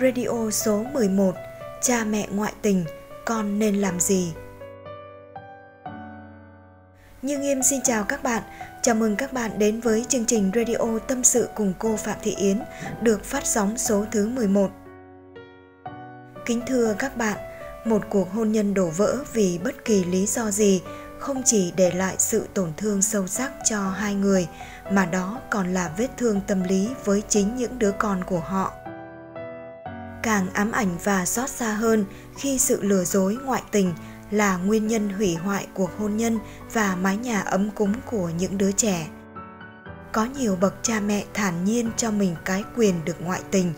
Radio số 11 Cha mẹ ngoại tình, con nên làm gì? Như Nghiêm xin chào các bạn, chào mừng các bạn đến với chương trình Radio Tâm sự cùng cô Phạm Thị Yến được phát sóng số thứ 11. Kính thưa các bạn, một cuộc hôn nhân đổ vỡ vì bất kỳ lý do gì không chỉ để lại sự tổn thương sâu sắc cho hai người mà đó còn là vết thương tâm lý với chính những đứa con của họ càng ám ảnh và xót xa hơn khi sự lừa dối ngoại tình là nguyên nhân hủy hoại cuộc hôn nhân và mái nhà ấm cúng của những đứa trẻ. Có nhiều bậc cha mẹ thản nhiên cho mình cái quyền được ngoại tình,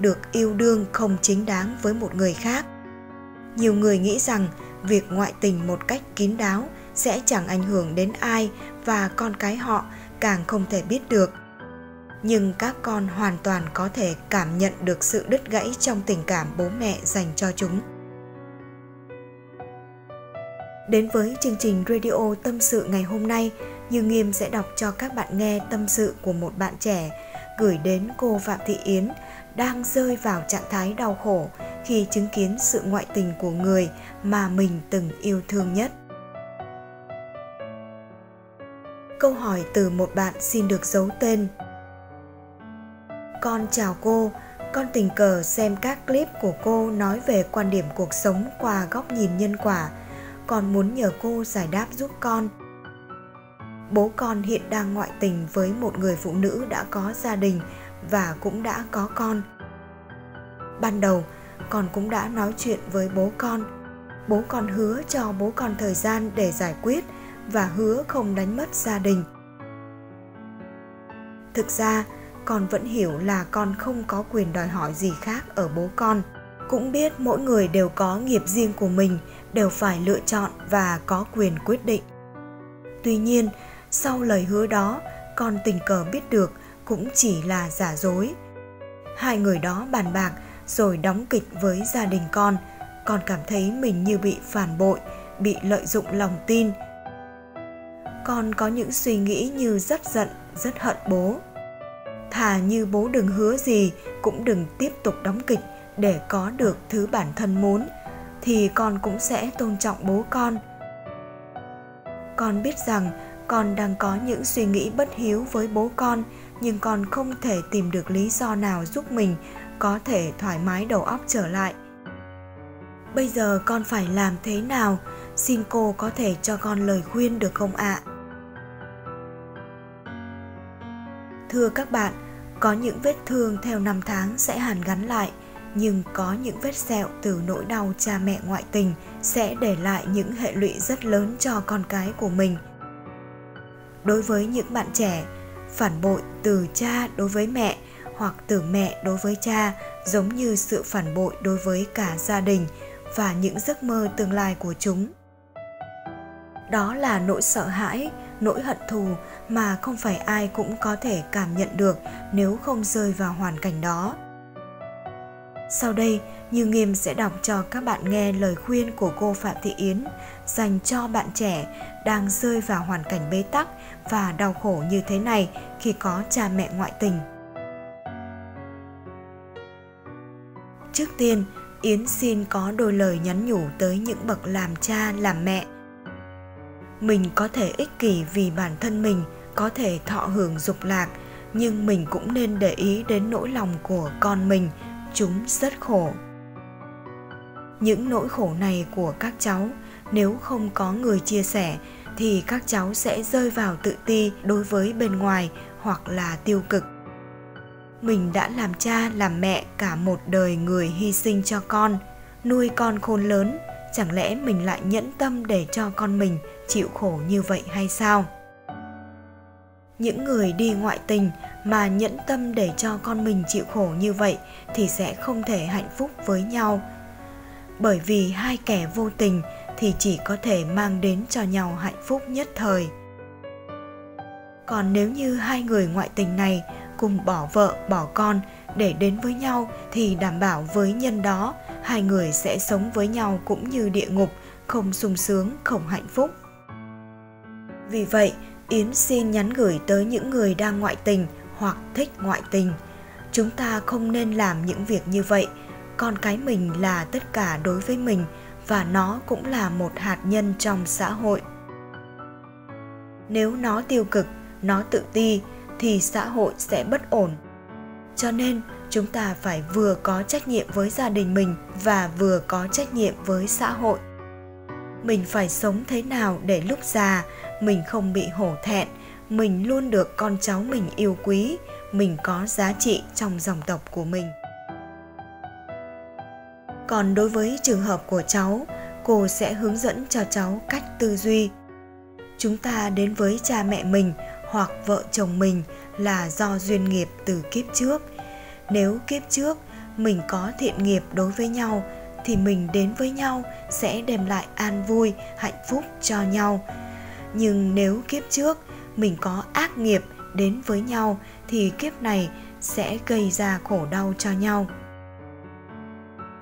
được yêu đương không chính đáng với một người khác. Nhiều người nghĩ rằng việc ngoại tình một cách kín đáo sẽ chẳng ảnh hưởng đến ai và con cái họ càng không thể biết được nhưng các con hoàn toàn có thể cảm nhận được sự đứt gãy trong tình cảm bố mẹ dành cho chúng. Đến với chương trình radio tâm sự ngày hôm nay, như nghiêm sẽ đọc cho các bạn nghe tâm sự của một bạn trẻ gửi đến cô phạm thị yến đang rơi vào trạng thái đau khổ khi chứng kiến sự ngoại tình của người mà mình từng yêu thương nhất. Câu hỏi từ một bạn xin được giấu tên con chào cô. Con tình cờ xem các clip của cô nói về quan điểm cuộc sống qua góc nhìn nhân quả. Con muốn nhờ cô giải đáp giúp con. Bố con hiện đang ngoại tình với một người phụ nữ đã có gia đình và cũng đã có con. Ban đầu, con cũng đã nói chuyện với bố con. Bố con hứa cho bố con thời gian để giải quyết và hứa không đánh mất gia đình. Thực ra con vẫn hiểu là con không có quyền đòi hỏi gì khác ở bố con. Cũng biết mỗi người đều có nghiệp riêng của mình, đều phải lựa chọn và có quyền quyết định. Tuy nhiên, sau lời hứa đó, con tình cờ biết được cũng chỉ là giả dối. Hai người đó bàn bạc rồi đóng kịch với gia đình con. Con cảm thấy mình như bị phản bội, bị lợi dụng lòng tin. Con có những suy nghĩ như rất giận, rất hận bố thà như bố đừng hứa gì cũng đừng tiếp tục đóng kịch để có được thứ bản thân muốn thì con cũng sẽ tôn trọng bố con. Con biết rằng con đang có những suy nghĩ bất hiếu với bố con nhưng con không thể tìm được lý do nào giúp mình có thể thoải mái đầu óc trở lại. Bây giờ con phải làm thế nào? Xin cô có thể cho con lời khuyên được không ạ? À? Thưa các bạn, có những vết thương theo năm tháng sẽ hàn gắn lại, nhưng có những vết sẹo từ nỗi đau cha mẹ ngoại tình sẽ để lại những hệ lụy rất lớn cho con cái của mình. Đối với những bạn trẻ, phản bội từ cha đối với mẹ hoặc từ mẹ đối với cha giống như sự phản bội đối với cả gia đình và những giấc mơ tương lai của chúng. Đó là nỗi sợ hãi, nỗi hận thù mà không phải ai cũng có thể cảm nhận được nếu không rơi vào hoàn cảnh đó. Sau đây, như nghiêm sẽ đọc cho các bạn nghe lời khuyên của cô phạm thị yến dành cho bạn trẻ đang rơi vào hoàn cảnh bế tắc và đau khổ như thế này khi có cha mẹ ngoại tình. Trước tiên, yến xin có đôi lời nhắn nhủ tới những bậc làm cha, làm mẹ mình có thể ích kỷ vì bản thân mình, có thể thọ hưởng dục lạc, nhưng mình cũng nên để ý đến nỗi lòng của con mình. Chúng rất khổ. Những nỗi khổ này của các cháu, nếu không có người chia sẻ, thì các cháu sẽ rơi vào tự ti đối với bên ngoài hoặc là tiêu cực. Mình đã làm cha, làm mẹ cả một đời người hy sinh cho con, nuôi con khôn lớn, chẳng lẽ mình lại nhẫn tâm để cho con mình chịu khổ như vậy hay sao? Những người đi ngoại tình mà nhẫn tâm để cho con mình chịu khổ như vậy thì sẽ không thể hạnh phúc với nhau. Bởi vì hai kẻ vô tình thì chỉ có thể mang đến cho nhau hạnh phúc nhất thời. Còn nếu như hai người ngoại tình này cùng bỏ vợ, bỏ con để đến với nhau thì đảm bảo với nhân đó, hai người sẽ sống với nhau cũng như địa ngục, không sung sướng, không hạnh phúc vì vậy, yến xin nhắn gửi tới những người đang ngoại tình hoặc thích ngoại tình. Chúng ta không nên làm những việc như vậy. Con cái mình là tất cả đối với mình và nó cũng là một hạt nhân trong xã hội. Nếu nó tiêu cực, nó tự ti, thì xã hội sẽ bất ổn. Cho nên, chúng ta phải vừa có trách nhiệm với gia đình mình và vừa có trách nhiệm với xã hội. Mình phải sống thế nào để lúc già mình không bị hổ thẹn, mình luôn được con cháu mình yêu quý, mình có giá trị trong dòng tộc của mình. Còn đối với trường hợp của cháu, cô sẽ hướng dẫn cho cháu cách tư duy. Chúng ta đến với cha mẹ mình hoặc vợ chồng mình là do duyên nghiệp từ kiếp trước. Nếu kiếp trước mình có thiện nghiệp đối với nhau, thì mình đến với nhau sẽ đem lại an vui, hạnh phúc cho nhau nhưng nếu kiếp trước mình có ác nghiệp đến với nhau, thì kiếp này sẽ gây ra khổ đau cho nhau.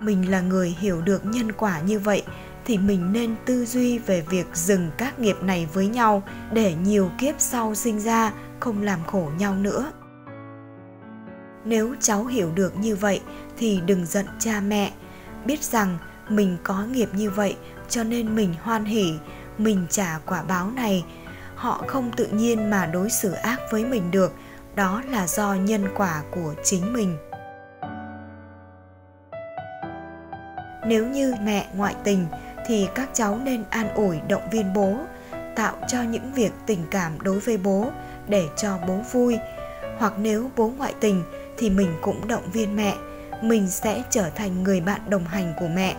Mình là người hiểu được nhân quả như vậy, thì mình nên tư duy về việc dừng các nghiệp này với nhau để nhiều kiếp sau sinh ra không làm khổ nhau nữa. Nếu cháu hiểu được như vậy, thì đừng giận cha mẹ. Biết rằng mình có nghiệp như vậy, cho nên mình hoan hỉ mình trả quả báo này. Họ không tự nhiên mà đối xử ác với mình được. Đó là do nhân quả của chính mình. Nếu như mẹ ngoại tình, thì các cháu nên an ủi động viên bố, tạo cho những việc tình cảm đối với bố để cho bố vui. Hoặc nếu bố ngoại tình, thì mình cũng động viên mẹ, mình sẽ trở thành người bạn đồng hành của mẹ.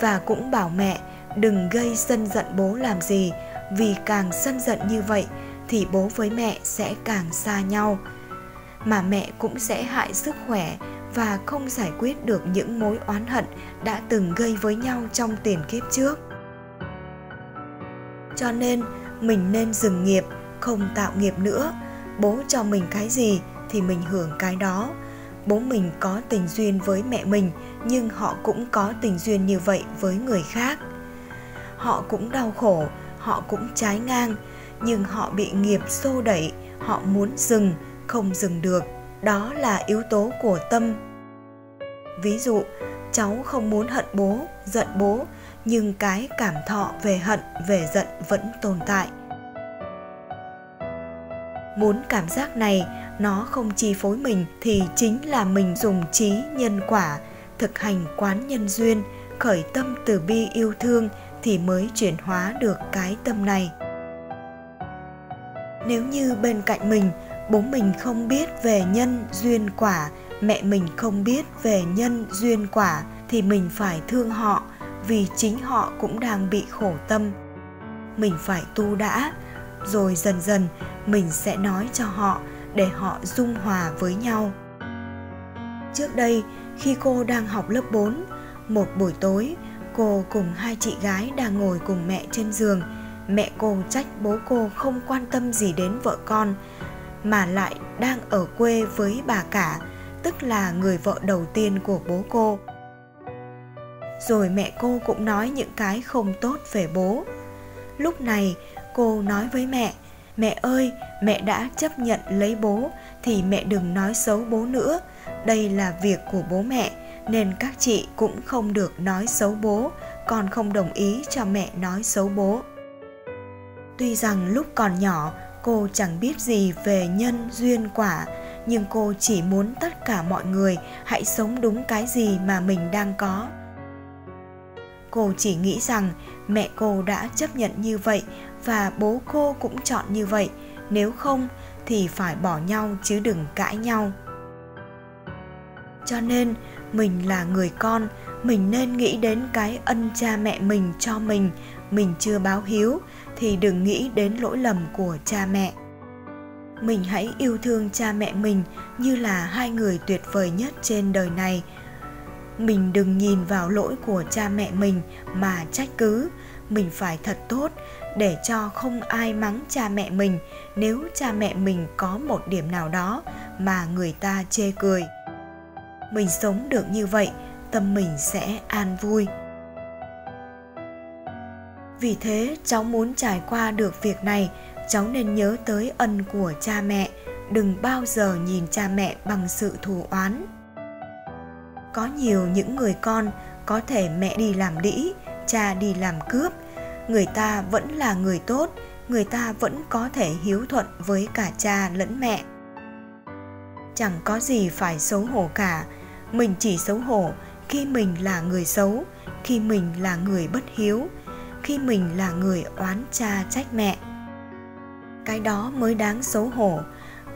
Và cũng bảo mẹ đừng gây sân giận bố làm gì. Vì càng sân giận như vậy, thì bố với mẹ sẽ càng xa nhau. Mà mẹ cũng sẽ hại sức khỏe và không giải quyết được những mối oán hận đã từng gây với nhau trong tiền kiếp trước. Cho nên, mình nên dừng nghiệp, không tạo nghiệp nữa. Bố cho mình cái gì thì mình hưởng cái đó. Bố mình có tình duyên với mẹ mình, nhưng họ cũng có tình duyên như vậy với người khác họ cũng đau khổ, họ cũng trái ngang, nhưng họ bị nghiệp xô đẩy, họ muốn dừng, không dừng được. Đó là yếu tố của tâm. Ví dụ, cháu không muốn hận bố, giận bố, nhưng cái cảm thọ về hận, về giận vẫn tồn tại. Muốn cảm giác này, nó không chi phối mình thì chính là mình dùng trí nhân quả, thực hành quán nhân duyên, khởi tâm từ bi yêu thương thì mới chuyển hóa được cái tâm này. Nếu như bên cạnh mình bố mình không biết về nhân duyên quả mẹ mình không biết về nhân duyên quả thì mình phải thương họ vì chính họ cũng đang bị khổ tâm. Mình phải tu đã rồi dần dần mình sẽ nói cho họ để họ dung hòa với nhau. Trước đây khi cô đang học lớp 4, một buổi tối cô cùng hai chị gái đang ngồi cùng mẹ trên giường. Mẹ cô trách bố cô không quan tâm gì đến vợ con, mà lại đang ở quê với bà cả, tức là người vợ đầu tiên của bố cô. Rồi mẹ cô cũng nói những cái không tốt về bố. Lúc này, cô nói với mẹ mẹ ơi, mẹ đã chấp nhận lấy bố thì mẹ đừng nói xấu bố nữa. Đây là việc của bố mẹ nên các chị cũng không được nói xấu bố, con không đồng ý cho mẹ nói xấu bố. Tuy rằng lúc còn nhỏ, cô chẳng biết gì về nhân duyên quả, nhưng cô chỉ muốn tất cả mọi người hãy sống đúng cái gì mà mình đang có. Cô chỉ nghĩ rằng mẹ cô đã chấp nhận như vậy và bố cô cũng chọn như vậy, nếu không thì phải bỏ nhau chứ đừng cãi nhau cho nên, mình là người con, mình nên nghĩ đến cái ân cha mẹ mình cho mình mình chưa báo hiếu, thì đừng nghĩ đến lỗi lầm của cha mẹ. Mình hãy yêu thương cha mẹ mình như là hai người tuyệt vời nhất trên đời này. Mình đừng nhìn vào lỗi của cha mẹ mình mà trách cứ. Mình phải thật tốt để cho không ai mắng cha mẹ mình. Nếu cha mẹ mình có một điểm nào đó mà người ta chê cười mình sống được như vậy, tâm mình sẽ an vui. Vì thế, cháu muốn trải qua được việc này, cháu nên nhớ tới ân của cha mẹ, đừng bao giờ nhìn cha mẹ bằng sự thù oán. Có nhiều những người con có thể mẹ đi làm đĩ, cha đi làm cướp, người ta vẫn là người tốt, người ta vẫn có thể hiếu thuận với cả cha lẫn mẹ. Chẳng có gì phải xấu hổ cả mình chỉ xấu hổ khi mình là người xấu, khi mình là người bất hiếu, khi mình là người oán cha trách mẹ. Cái đó mới đáng xấu hổ.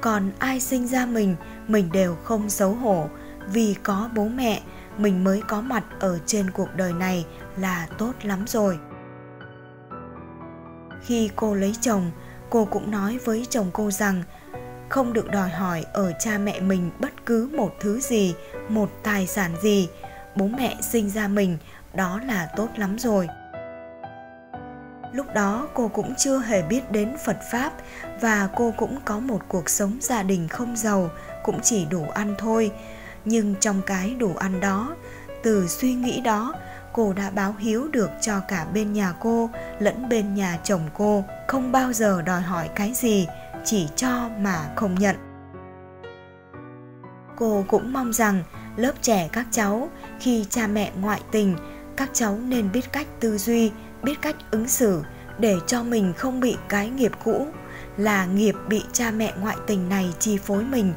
Còn ai sinh ra mình mình đều không xấu hổ. Vì có bố mẹ, mình mới có mặt ở trên cuộc đời này là tốt lắm rồi. Khi cô lấy chồng, cô cũng nói với chồng cô rằng không được đòi hỏi ở cha mẹ mình bất cứ một thứ gì một tài sản gì bố mẹ sinh ra mình, đó là tốt lắm rồi. Lúc đó cô cũng chưa hề biết đến phật pháp và cô cũng có một cuộc sống gia đình không giàu, cũng chỉ đủ ăn thôi. Nhưng trong cái đủ ăn đó, từ suy nghĩ đó, cô đã báo hiếu được cho cả bên nhà cô lẫn bên nhà chồng cô, không bao giờ đòi hỏi cái gì, chỉ cho mà không nhận. Cô cũng mong rằng lớp trẻ các cháu. Khi cha mẹ ngoại tình, các cháu nên biết cách tư duy, biết cách ứng xử để cho mình không bị cái nghiệp cũ, là nghiệp bị cha mẹ ngoại tình này chi phối mình.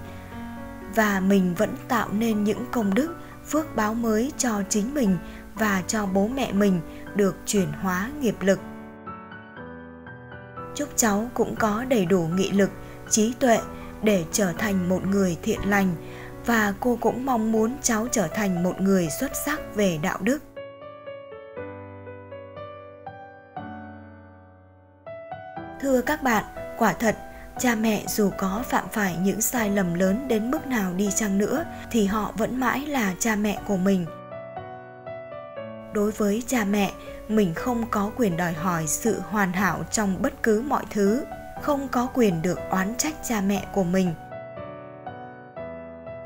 Và mình vẫn tạo nên những công đức, phước báo mới cho chính mình và cho bố mẹ mình được chuyển hóa nghiệp lực. Chúc cháu cũng có đầy đủ nghị lực, trí tuệ để trở thành một người thiện lành và cô cũng mong muốn cháu trở thành một người xuất sắc về đạo đức. Thưa các bạn, quả thật, cha mẹ dù có phạm phải những sai lầm lớn đến mức nào đi chăng nữa, thì họ vẫn mãi là cha mẹ của mình. Đối với cha mẹ, mình không có quyền đòi hỏi sự hoàn hảo trong bất cứ mọi thứ, không có quyền được oán trách cha mẹ của mình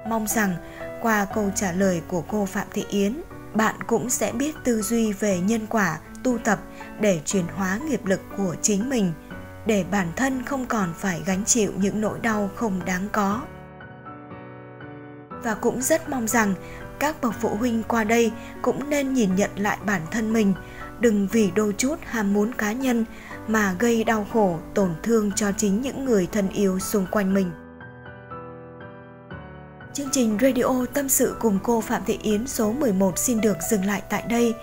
mong rằng, qua câu trả lời của cô phạm thị yến, bạn cũng sẽ biết tư duy về nhân quả tu tập để chuyển hóa nghiệp lực của chính mình, để bản thân không còn phải gánh chịu những nỗi đau không đáng có. Và cũng rất mong rằng, các bậc phụ huynh qua đây cũng nên nhìn nhận lại bản thân mình, đừng vì đôi chút ham muốn cá nhân mà gây đau khổ, tổn thương cho chính những người thân yêu xung quanh mình. Chương trình Radio Tâm sự cùng cô Phạm Thị Yến số 11 xin được dừng lại tại đây.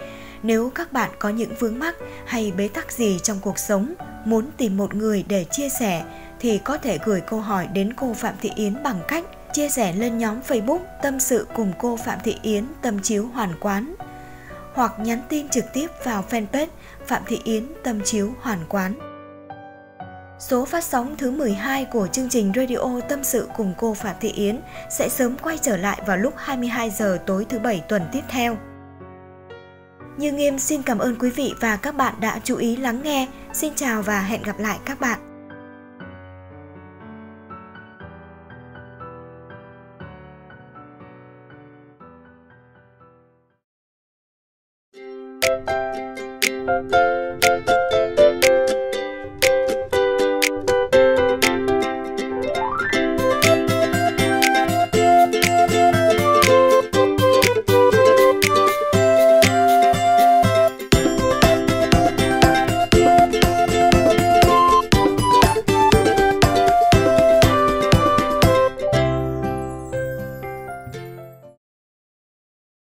Nếu các bạn có những vướng mắc hay bế tắc gì trong cuộc sống, muốn tìm một người để chia sẻ thì có thể gửi câu hỏi đến cô Phạm Thị Yến bằng cách chia sẻ lên nhóm Facebook Tâm sự cùng cô Phạm Thị Yến Tâm chiếu Hoàn Quán hoặc nhắn tin trực tiếp vào fanpage Phạm Thị Yến Tâm chiếu Hoàn Quán. Số phát sóng thứ 12 của chương trình Radio Tâm sự cùng cô Phạm Thị Yến sẽ sớm quay trở lại vào lúc 22 giờ tối thứ bảy tuần tiếp theo. Như Nghiêm xin cảm ơn quý vị và các bạn đã chú ý lắng nghe. Xin chào và hẹn gặp lại các bạn.